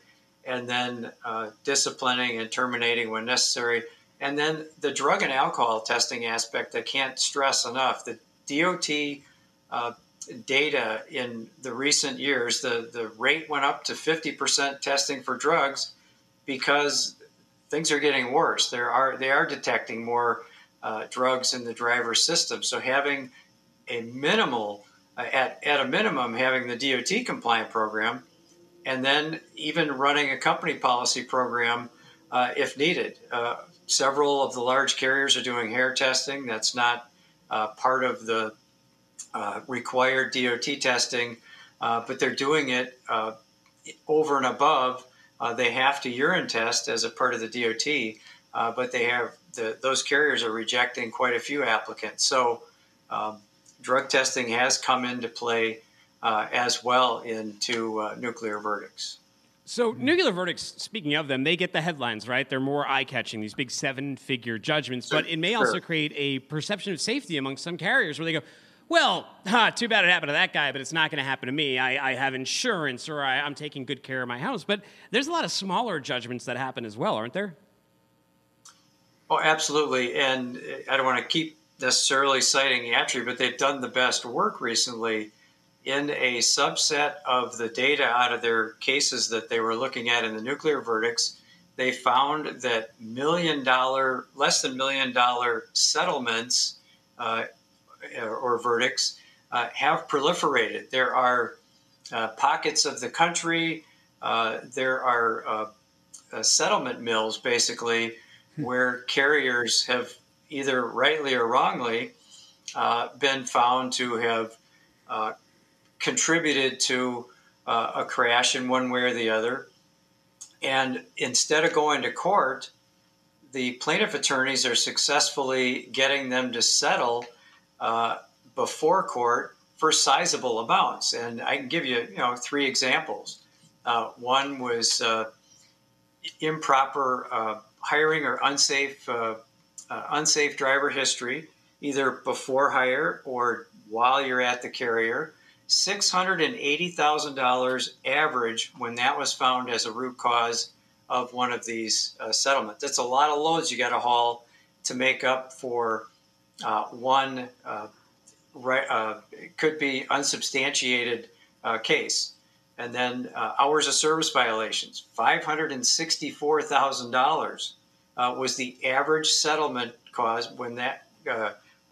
and then uh, disciplining and terminating when necessary. And then the drug and alcohol testing aspect, I can't stress enough. The DOT uh, data in the recent years, the, the rate went up to 50% testing for drugs because things are getting worse. There are they are detecting more uh, drugs in the driver's system. So having a minimal, uh, at, at a minimum, having the DOT compliant program, and then even running a company policy program uh, if needed. Uh, several of the large carriers are doing hair testing. That's not uh, part of the uh, required DOT testing, but they're doing it over and above. Uh, they have to urine test as a part of the DOT, uh, but they have the, those carriers are rejecting quite a few applicants. So, um, drug testing has come into play uh, as well into uh, nuclear verdicts. So, nuclear verdicts, speaking of them, they get the headlines, right? They're more eye catching, these big seven figure judgments, but it may also create a perception of safety among some carriers where they go, well, huh, too bad it happened to that guy, but it's not going to happen to me. I, I have insurance or I, I'm taking good care of my house. But there's a lot of smaller judgments that happen as well, aren't there? Oh, absolutely. And I don't want to keep necessarily citing ATRI, but they've done the best work recently in a subset of the data out of their cases that they were looking at in the nuclear verdicts. they found that million dollar, less than million dollar settlements uh, or verdicts uh, have proliferated. There are uh, pockets of the country, uh, there are uh, uh, settlement mills basically where carriers have either rightly or wrongly been found to have contributed to a crash in one way or the other. And instead of going to court, the plaintiff attorneys are successfully getting them to settle uh, before court for sizable amounts. And I can give you, you know, three examples. Uh, one was uh, improper uh, hiring or unsafe unsafe driver history, either before hire or while you're at the carrier. $680,000 average when that was found as a root cause of one of these uh, settlements. That's a lot of loads you got to haul to make up for uh, one, uh, right, uh, could be unsubstantiated uh, case. And then hours of service violations, $564,000 was the average settlement cause when that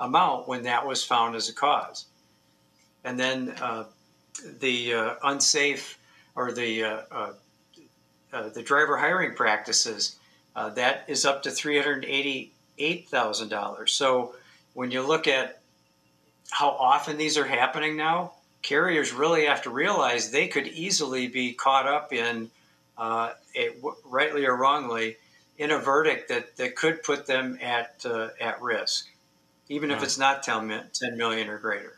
amount when that was found as a cause and then the unsafe or the uh, the driver hiring practices uh, that is up to three hundred eighty-eight thousand dollars. So when you look at how often these are happening now, carriers really have to realize they could easily be caught up in, a, rightly or wrongly, in a verdict that, that could put them at at risk, even if it's not 10 million or greater.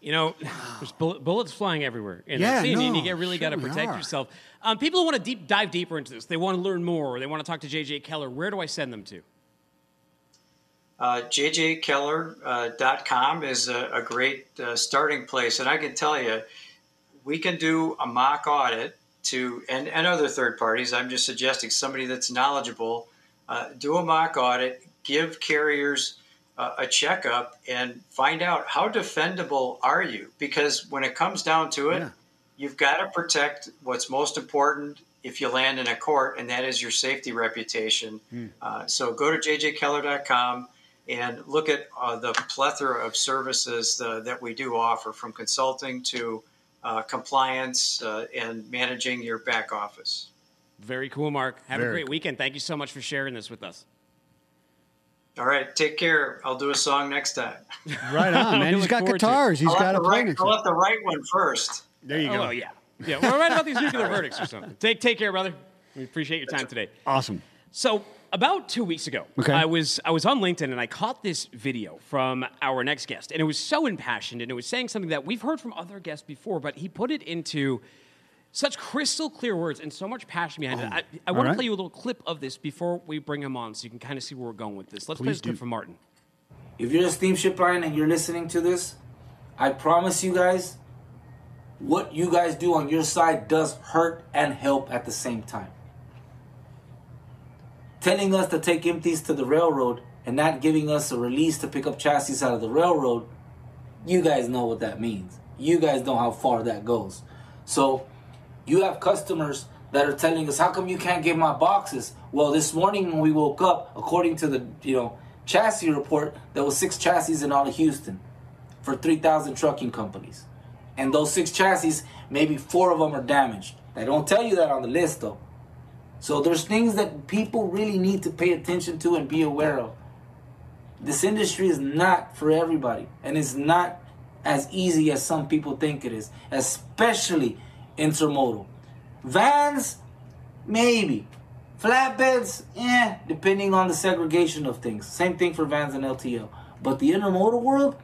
You know, there's bullets flying everywhere in Yeah, that scene, and you get really got to protect are. yourself. Um, people who want to deep dive deeper into this, they want to learn more, or they want to talk to JJ Keller. Where do I send them to? Uh, JJKeller.com is a, a great uh, starting place, and I can tell you, we can do a mock audit to and, and other third parties. I'm just suggesting somebody that's knowledgeable. Uh, do a mock audit, give carriers uh, a checkup, and find out how defendable are you? Because when it comes down to it, Yeah. you've got to protect what's most important if you land in a court, and that is your safety reputation. Uh, so go to jjkeller.com and look at uh, the plethora of services uh, that we do offer from consulting to uh, compliance uh, and managing your back office. Very cool, Mark. Have a Very great weekend. Thank you so much for sharing this with us. All right, take care. I'll do a song next time. Right on, man. He's got forward to guitars. He's I'll, got a right, play write, next I'll have to write one first. There you go. Oh yeah, yeah. We're right about these nuclear verdicts or something. Take take care, brother. We appreciate your time today. Awesome. So about two weeks ago, Okay. I was I was on LinkedIn and I caught this video from our next guest, and it was so impassioned, and it was saying something that we've heard from other guests before, but he put it into such crystal clear words and so much passion behind it. Oh. I, I want right. to play you a little clip of this before we bring him on, so you can kind of see where we're going with this. Let's play Please this clip do. from Martin. If you're a steamship line and you're listening to this, I promise you guys, what you guys do on your side does hurt and help at the same time. Telling us to take empties to the railroad and not giving us a release to pick up chassis out of the railroad, you guys know what that means. You guys know how far that goes. So, you have customers that are telling us, "How come you can't get my boxes?" Well, this morning when we woke up, according to the you know chassis report, there was six chassis in all of Houston for three thousand trucking companies, and those six chassis, maybe four of them are damaged. They don't tell you that on the list though. So there's things that people really need to pay attention to and be aware of. This industry is not for everybody, and it's not as easy as some people think it is, especially intermodal. Vans, maybe. Flatbeds, eh, depending on the segregation of things. Same thing for vans and LTL. But the intermodal world,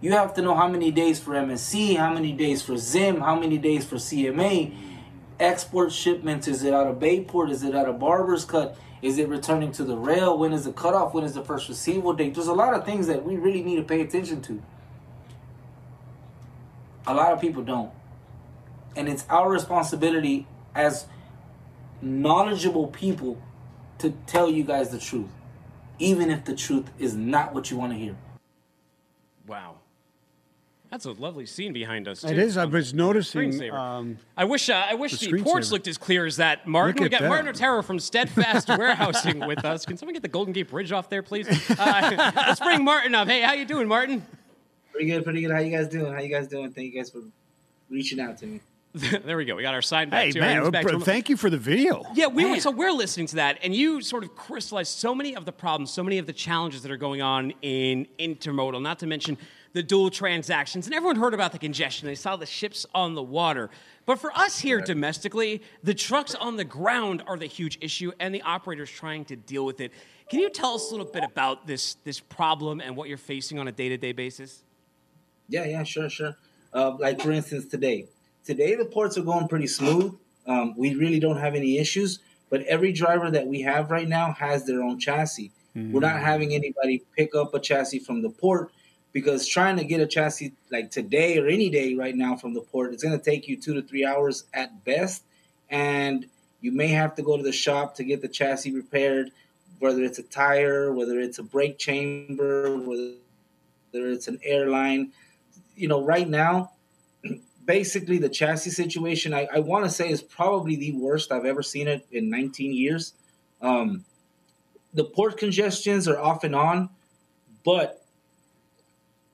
you have to know how many days for MSC, how many days for ZIM, how many days for CMA. Export shipments, is it out of Bayport? Is it out of Barbours Cut? Is it returning to the rail? When is the cutoff? When is the first receivable date? There's a lot of things that we really need to pay attention to. A lot of people don't. And it's our responsibility as knowledgeable people to tell you guys the truth, even if the truth is not what you want to hear. Wow. That's a lovely scene behind us. It too. is. I was noticing. Um, I wish uh, I wish the the, porch screensaver. looked as clear as that. Martin, Look we at got that. Martin Otero from Steadfast Warehousing with us. Can someone get the Golden Gate Bridge off there, please? Uh, let's bring Martin up. Hey, how you doing, Martin? Pretty good, pretty good. How you guys doing? How you guys doing? Thank you guys for reaching out to me. there we go. We got our sign back hey man, back to thank you for the video. Yeah, we were, so we're listening to that, and you sort of crystallized so many of the problems, so many of the challenges that are going on in intermodal. Not to mention the dual transactions, and everyone heard about the congestion. They saw the ships on the water, but for us here domestically, the trucks on the ground are the huge issue, and the operators trying to deal with it. Can you tell us a little bit about this this problem and what you're facing on a day to day basis? Yeah, yeah, sure, sure. Uh, like for instance, today, today the ports are going pretty smooth. Um, we really don't have any issues. But every driver that we have right now has their own chassis. We're not having anybody pick up a chassis from the port because trying to get a chassis like today or any day right now from the port, it's going to take you two to three hours at best, and you may have to go to the shop to get the chassis repaired, whether it's a tire, whether it's a brake chamber, whether it's an airline. You know, right now, basically the chassis situation, I, I want to say is probably the worst I've ever seen it in 19 years. Um, the port congestions are off and on, but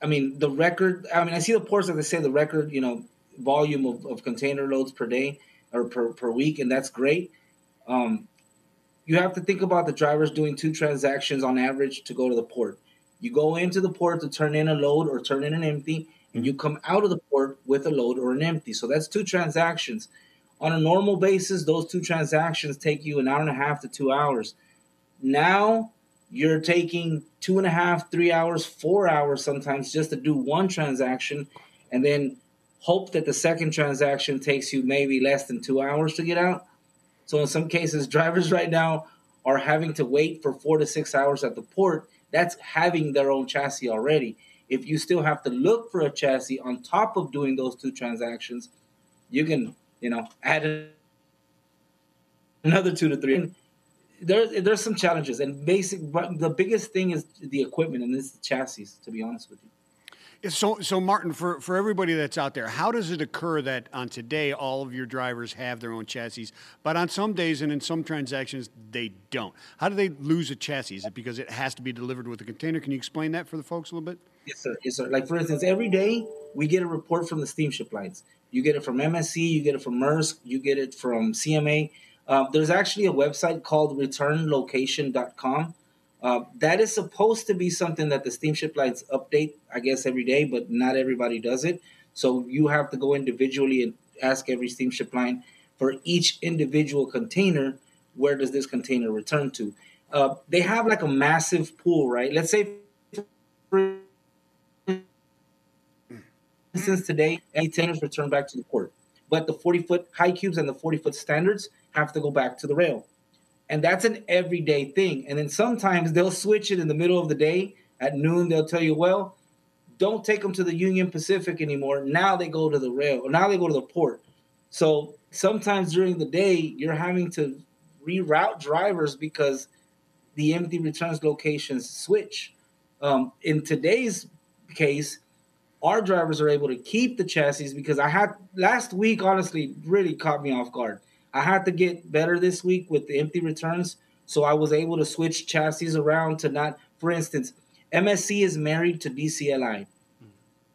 I mean the record. I mean I see the ports that they say the record, you know, volume of, of container loads per day or per, per week, and that's great. Um, you have to think about the drivers doing two transactions on average to go to the port. You go into the port to turn in a load or turn in an empty, and you come out of the port with a load or an empty. So that's two transactions. On a normal basis, those two transactions take you an hour and a half to two hours. Now you're taking two and a half, three hours, four hours sometimes just to do one transaction, and then hope that the second transaction takes you maybe less than two hours to get out. So in some cases, drivers right now are having to wait for four to six hours at the port. That's having their own chassis already. If you still have to look for a chassis on top of doing those two transactions, you can, you know, add another two to three. There, there's some challenges, and basic. But the biggest thing is the equipment, and this is chassis. To be honest with you. So, so Martin, for, for everybody that's out there, how does it occur that on today all of your drivers have their own chassis, but on some days and in some transactions they don't? How do they lose a chassis? Is it because it has to be delivered with a container? Can you explain that for the folks a little bit? Yes, sir. Yes, sir. Like for instance, every day we get a report from the steamship lines. You get it from MSC, you get it from Maersk, you get it from CMA. Uh, there's actually a website called returnlocation.com. Uh, that is supposed to be something that the steamship lines update, I guess, every day, but not everybody does it. So you have to go individually and ask every steamship line for each individual container, where does this container return to? Uh, they have like a massive pool, right? Let's say, for instance, today, any containers return back to the port, but the 40 foot high cubes and the 40 foot standards have to go back to the rail. And that's an everyday thing. And then sometimes they'll switch it in the middle of the day at noon. They'll tell you, well, don't take them to the Union Pacific anymore. Now they go to the rail, or now they go to the port. So sometimes during the day, you're having to reroute drivers because the empty returns locations switch. Um, in today's case, our drivers are able to keep the chassis because I had last week, honestly, really caught me off guard. I had to get better this week with the empty returns. So I was able to switch chassis around to not, for instance, MSC is married to DCLI. Hmm.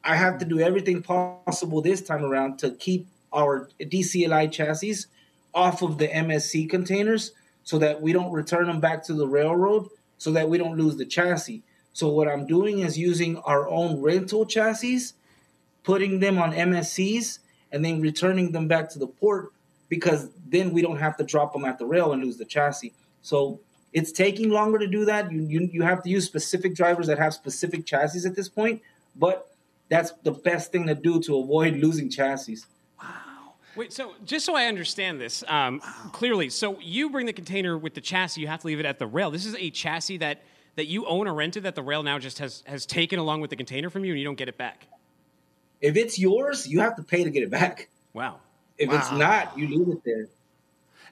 I have to do everything possible this time around to keep our DCLI chassis off of the MSC containers so that we don't return them back to the railroad so that we don't lose the chassis. So what I'm doing is using our own rental chassis, putting them on MSCs, and then returning them back to the port because then we don't have to drop them at the rail and lose the chassis. So it's taking longer to do that. You, you, you have to use specific drivers that have specific chassis at this point, but that's the best thing to do to avoid losing chassis. Wow. Wait, so just so I understand this um, clearly, so you bring the container with the chassis, you have to leave it at the rail. This is a chassis that that you own or rented that the rail now just has has taken along with the container from you, and you don't get it back. If it's yours, you have to pay to get it back. Wow. If it's not, you leave it there.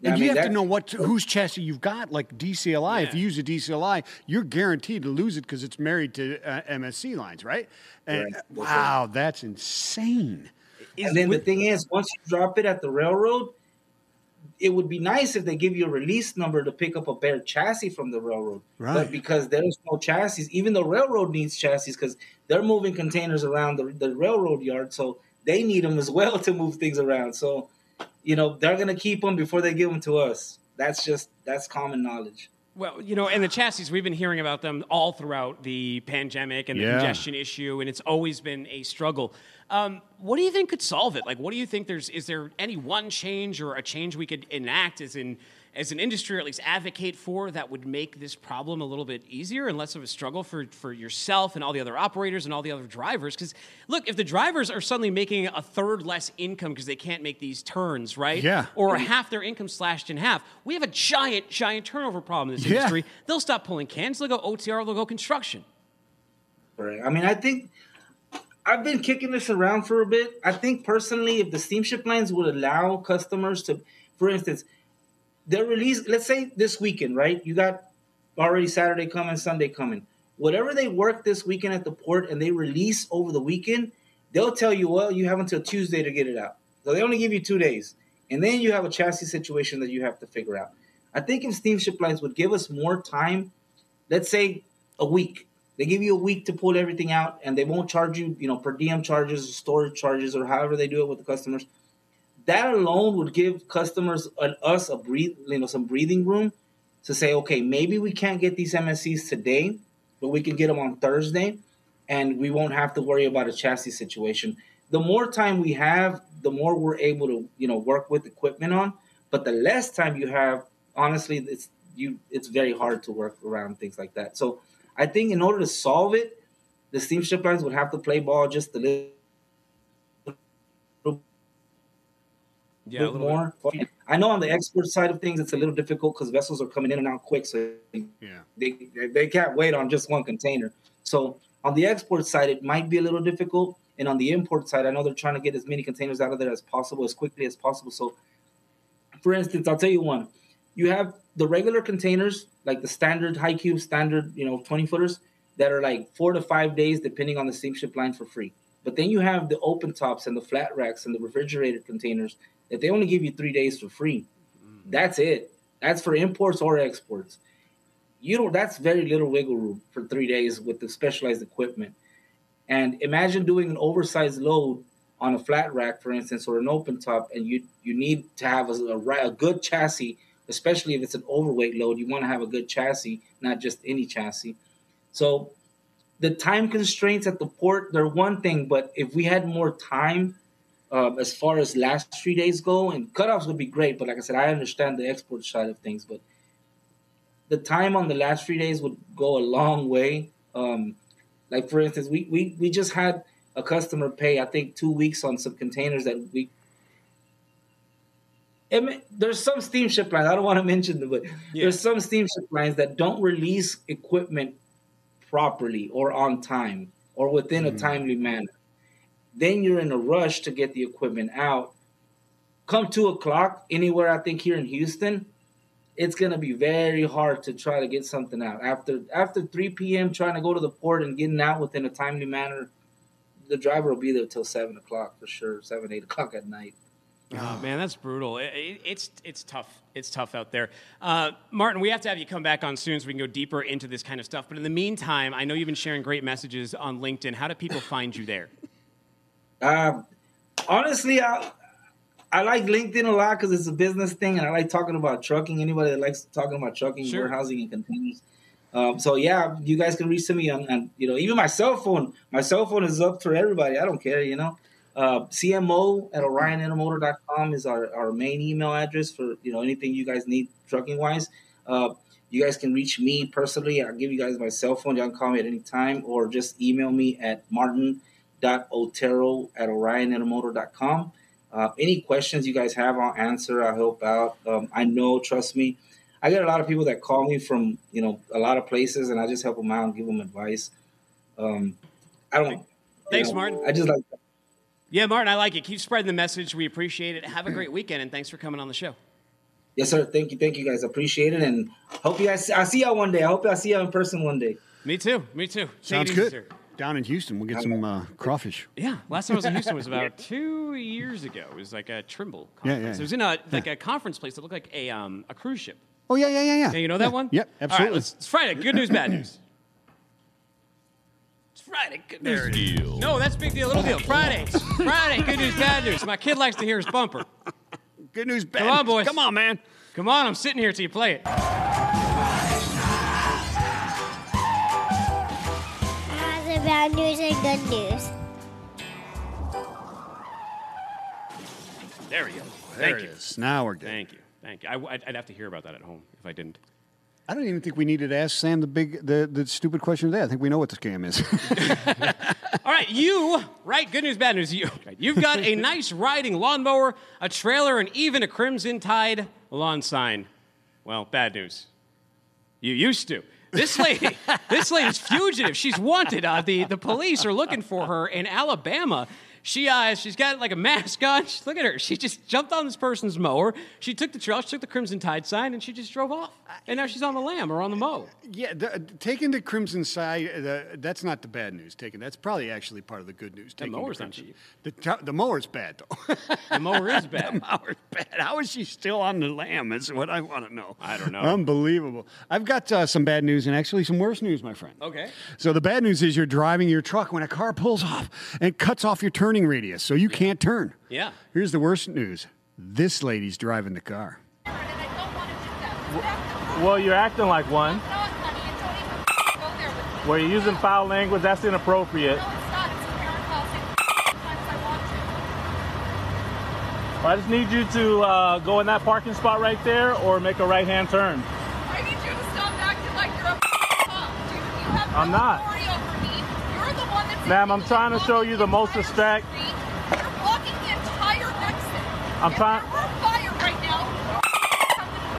And I you mean, have to know what whose chassis you've got. Like DCLI, if you use a DCLI, you're guaranteed to lose it because it's married to uh, MSC lines, right? And Right. wow, that's insane. and then the thing is, once you drop it at the railroad, it would be nice if they give you a release number to pick up a bare chassis from the railroad. Right. But because there's no chassis, even the railroad needs chassis because they're moving containers around the, the railroad yard, so they need them as well to move things around. So, you know, they're gonna keep them before they give them to us. That's just that's common knowledge. Well, you know, and the chassis, we've been hearing about them all throughout the pandemic and the Yeah. congestion issue, and it's always been a struggle. Um, what do you think could solve it? Like, what do you think there's, is there any one change or a change we could enact as in, as an industry or at least advocate for that would make this problem a little bit easier and less of a struggle for, for yourself and all the other operators and all the other drivers? Because look, if the drivers are suddenly making a third less income because they can't make these turns, right? Yeah. Or half their income slashed in half, we have a giant, giant turnover problem in this Yeah. industry. They'll stop pulling cans. They'll go OTR. They'll go construction. Right. I mean, I think I've been kicking this around for a bit. I think personally, if the steamship lines would allow customers to, for instance, their release, let's say this weekend, right? You got already Saturday coming, Sunday coming. Whatever they work this weekend at the port and they release over the weekend, they'll tell you, well, you have until Tuesday to get it out. So they only give you two days. And then you have a chassis situation that you have to figure out. I think if steamship lines would give us more time, let's say a week, they give you a week to pull everything out, and they won't charge you, you know, per diem charges, storage charges, or however they do it with the customers. That alone would give customers and us a breathe, you know, some breathing room to say, okay, maybe we can't get these MSCs today, but we can get them on Thursday, and we won't have to worry about a chassis situation. The more time we have, the more we're able to, you know, work with equipment on. But the less time you have, honestly, it's you. It's very hard to work around things like that. So I think in order to solve it, the steamship lines would have to play ball just a little Yeah, a bit little more. I know on the export side of things, it's a little difficult because vessels are coming in and out quick, so Yeah. they they can't wait on just one container. So on the export side, it might be a little difficult, and on the import side, I know they're trying to get as many containers out of there as possible, as quickly as possible. So, for instance, I'll tell you one: you have the regular containers, like the standard high cube, standard, you know, twenty footers, that are like four to five days, depending on the steamship line, for free. But then you have the open tops and the flat racks and the refrigerated containers that they only give you three days for free. Mm. That's it. That's for imports or exports. You don't. That's very little wiggle room for three days with the specialized equipment. And imagine doing an oversized load on a flat rack, for instance, or an open top, and you you need to have a, a, a good chassis, especially if it's an overweight load. You want to have a good chassis, not just any chassis. So the time constraints at the port, they're one thing, but if we had more time uh, as far as last three days go, and cutoffs would be great, but like I said, I understand the export side of things, but the time on the last three days would go a long way. Um, like for instance, we, we we just had a customer pay I think two weeks on some containers that we. Mean, there's some steamship lines I don't want to mention them, but there's some steamship lines that don't release equipment properly or on time or within a timely manner. Then you're in a rush to get the equipment out. Come two o'clock anywhere, I think here in Houston, it's gonna be very hard to try to get something out after after 3 p.m. Trying to go to the port and getting out within a timely manner. The driver will be there till seven o'clock for sure, seven eight o'clock at night. Oh, man, that's brutal. It, it, it's it's tough. It's tough out there. Uh, Martin, we have to have you come back on soon so we can go deeper into this kind of stuff. But in the meantime, I know you've been sharing great messages on LinkedIn. How do people find you there? Um, honestly, I I like LinkedIn a lot because it's a business thing, and I like talking about trucking. Anybody that likes talking about trucking, Sure. warehousing, and containers. Um, so yeah, you guys can reach to me on, on, you know, even my cell phone. My cell phone is up for everybody. I don't care, you know. Uh, CMO at orionintermotor.com is our, our main email address for you know anything you guys need trucking wise. Uh, you guys can reach me personally. I'll give you guys my cell phone. You can call me at any time or just email me at martin.otero at orionintermotor.com. Uh, any questions you guys have, I'll answer. I'll help out. Um, I know, trust me. I get a lot of people that call me from you know a lot of places, and I just help them out and give them advice. Um, I don't. you Thanks, know, Martin. I just like. Yeah, Martin, I like it. Keep spreading the message. We appreciate it. Have a great weekend, and thanks for coming on the show. Yes, sir. Thank you, thank you, guys. Appreciate it, and hope you guys. I'll see y'all one day. I hope I see y'all in person one day. Me too. Me too. Take Sounds good. sir. Down in Houston, we'll get some uh, crawfish. Yeah, last time I was in Houston was about two years ago. It was like a Trimble Yeah, conference. yeah, It was in a like a conference place that looked like a um a cruise ship. Oh yeah, yeah, yeah, yeah. Yeah, you know that one? Yep, All right, absolutely. let's- it's Friday. Good news, bad news. It's Friday. Good news. No, that's big deal, little deal. Friday. Friday. Good news, bad news. My kid likes to hear his bumper. Good news, bad Come on, news. boys. Come on, man. Come on, I'm sitting here till you play it. Bad news and good news? There we go. There Thank it you. is. Now we're good. Thank you. Thank you. I, would I'd have to hear about that at home if I didn't. I don't even think we needed to ask Sam the big, the, the stupid question of the day. I think we know what the scam is. All right, you, right? Good news, bad news. You, you've got a nice riding lawnmower, a trailer, and even a Crimson Tide lawn sign. Well, bad news. You used to. This lady, this lady's fugitive. She's wanted. Uh, the the police are looking for her in Alabama. She uh, she's got like a mask on. She- look at her. She just jumped on this person's mower. She took the trail. She took the Crimson Tide sign, and she just drove off. And now she's on the lamb or on the mow. yeah, the, taking the crimson side, uh, that's not the bad news. Taking that's probably actually part of the good news. The taking mower's not crimson. cheap. The, the mower's bad though. The mower is bad. the mower's bad. How is she still on the lamb? Is what I want to know. I don't know. Unbelievable. I've got uh, some bad news and actually some worse news, my friend. Okay. So the bad news is you're driving your truck when a car pulls off and cuts off your turning radius, so you can't turn. Yeah. Here's the worst news. This lady's driving the car. Well, you're acting like one. Where you're using foul language, that's inappropriate. I just need you to uh, go in that parking spot right there or make a right hand turn. I need you to stop acting like you're a cop, dude. You have I'm not. authority over me. You're the one that's Ma'am, I'm trying to show you the most respect. You're blocking the. I'm If trying. there right now.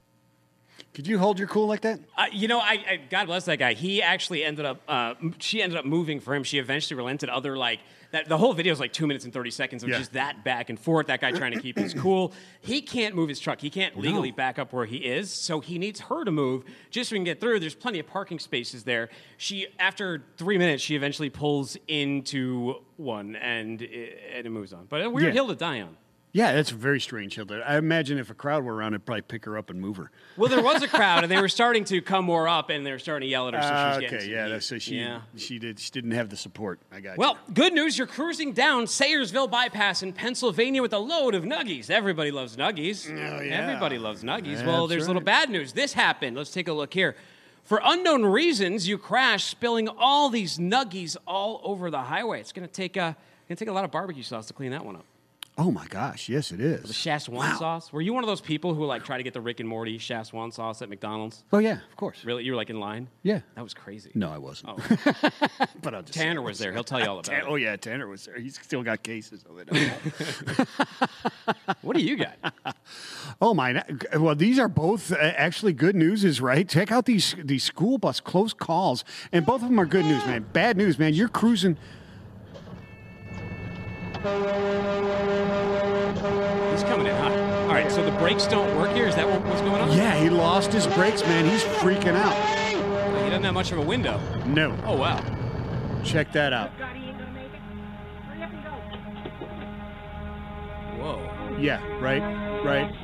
Could you hold your cool like that? Uh, you know, I, I God bless that guy. He actually ended up. Uh, she ended up moving for him. She eventually relented. Other like that. The whole video is like two minutes and thirty seconds of Yeah. just that back and forth. That guy trying to keep his cool. He can't move his truck. He can't legally No. back up where he is. So he needs her to move just so we can get through. There's plenty of parking spaces there. She after three minutes, she eventually pulls into one and it, and it moves on. But a weird Yeah. hill to die on. Yeah, that's very strange hill. there. I imagine if a crowd were around, it'd probably pick her up and move her. Well, there was a crowd, and they were starting to come more up, and they were starting to yell at her. So she was Ah, okay, yeah, that's, so she yeah. she did she didn't have the support. I got Well, good news, you're cruising down Sayersville Bypass in Pennsylvania with a load of nuggies. Everybody loves nuggies. Oh, yeah. Everybody loves nuggies. That's well, there's a little bad news. This happened. Let's take a look here. For unknown reasons, you crashed, spilling all these nuggies all over the highway. It's going to take a going to take a lot of barbecue sauce to clean that one up. Oh my gosh, yes it is. The is. Szechuan sauce. Were you one of those people who like try to get the Rick and Morty Szechuan sauce at McDonald's? Oh yeah, of course. Really, you were like in line? Yeah. That was crazy. No, I wasn't. Oh, but I'll just Tanner was there. He'll tell you all about Tan- it. oh yeah, Tanner was there. He's still got cases of it. What do you got? oh my! Well, these are both uh, actually good news, is right. Check out these these school bus close calls, and both of them are good news, man. Bad news, man. You're cruising. He's coming in hot. All right, so the brakes don't work here. Is that what's going on? Yeah, he lost his brakes, man. He's freaking out. He doesn't have much of a window. No. Oh wow. Check that out. Whoa. Yeah, right, right.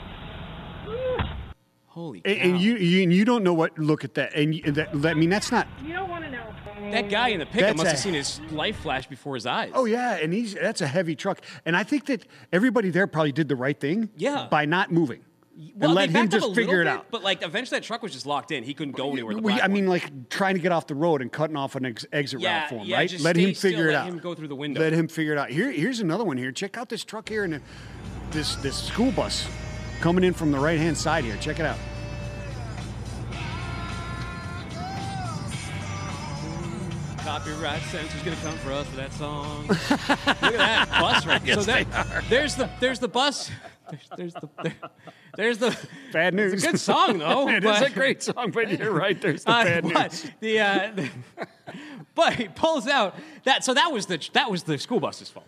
Holy cow. And, and you, you and you don't know what. Look at that. And you, that, I mean, that's not. You don't want to know. That guy in the pickup must have seen his life flash before his eyes. Oh yeah, and he's that's a heavy truck. And I think that everybody there probably did the right thing. Yeah. By not moving. well, and let him just figure it bit, out. But like eventually that truck was just locked in. He couldn't go anywhere. Well, I mean, like trying to get off the road and cutting off an ex- exit Yeah, route for him, yeah, right? Let him figure still, it let out. him go through the window. Let him figure it out. Here, here's another one here. Check out this truck here and this this school bus coming in from the right hand side here. Check it out. Copyright censor's gonna come for us for that song. Look at that bus right there. so are. there's the there's the bus. There's, there's the there, there's the Bad news. It's a good song though. It is a great song, but you're right. There's the Uh, bad but news. The, uh, the- but he pulls out that. So that was the that was the school bus's fault.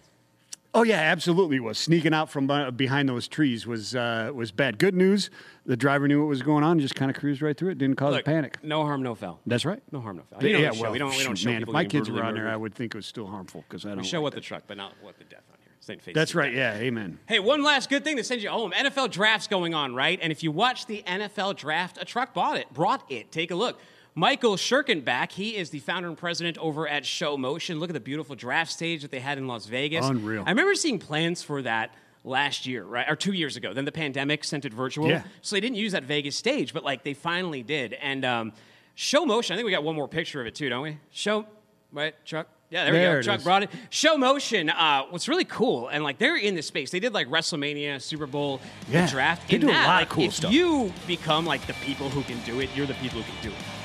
Oh yeah, absolutely was sneaking out from behind those trees was uh, was bad. Good news, the driver knew what was going on, and just kind of cruised right through it, didn't cause Look, a panic. No harm, no foul. That's right. No harm, no foul. You know yeah, the well, we don't we don't shoot, show man. If my kids were on there. I would think it was still harmful because I don't. We show like what the truck, but not what the death on here. St. Face That's right. death. Yeah. Amen. Hey, one last good thing to send you home. NFL draft's going on, right? And if you watch the NFL draft, a truck bought it, brought it. Take a look. Michael Schirkenbach, he is the founder and president over at Show Motion. Look at the beautiful draft stage that they had in Las Vegas. Unreal. I remember seeing plans for that last year, right? Or two years ago. Then the pandemic sent it virtual. Yeah. So they didn't use that Vegas stage, but like they finally did. And um, Show Motion, I think we got one more picture of it too, don't we? Show, right, Chuck? Yeah, there, we go. Chuck is. brought it. Show Motion, uh, what's really cool, and like they're in this space. They did like WrestleMania, Super Bowl, Yeah, the draft. they in do a that, lot of like, cool if stuff. you become like the people who can do it, you're the people who can do it.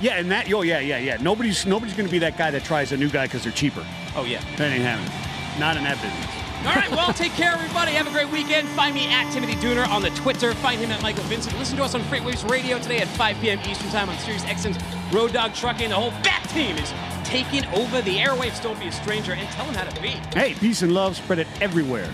Yeah, and that. Oh yeah, yeah, yeah. Nobody's nobody's going to be that guy that tries a new guy because they're cheaper. Oh yeah. That ain't happening. Not in that business. All right, well, take care, everybody. Have a great weekend. Find me at Timothy Dooner on the Twitter. Find him at Michael Vincent. Listen to us on FreightWaves Radio today at 5 p.m. Eastern Time on Sirius XM's Road Dog Trucking. The whole Bat team is taking over the airwaves. Don't be a stranger and tell them how to be. Hey, peace and love, spread it everywhere.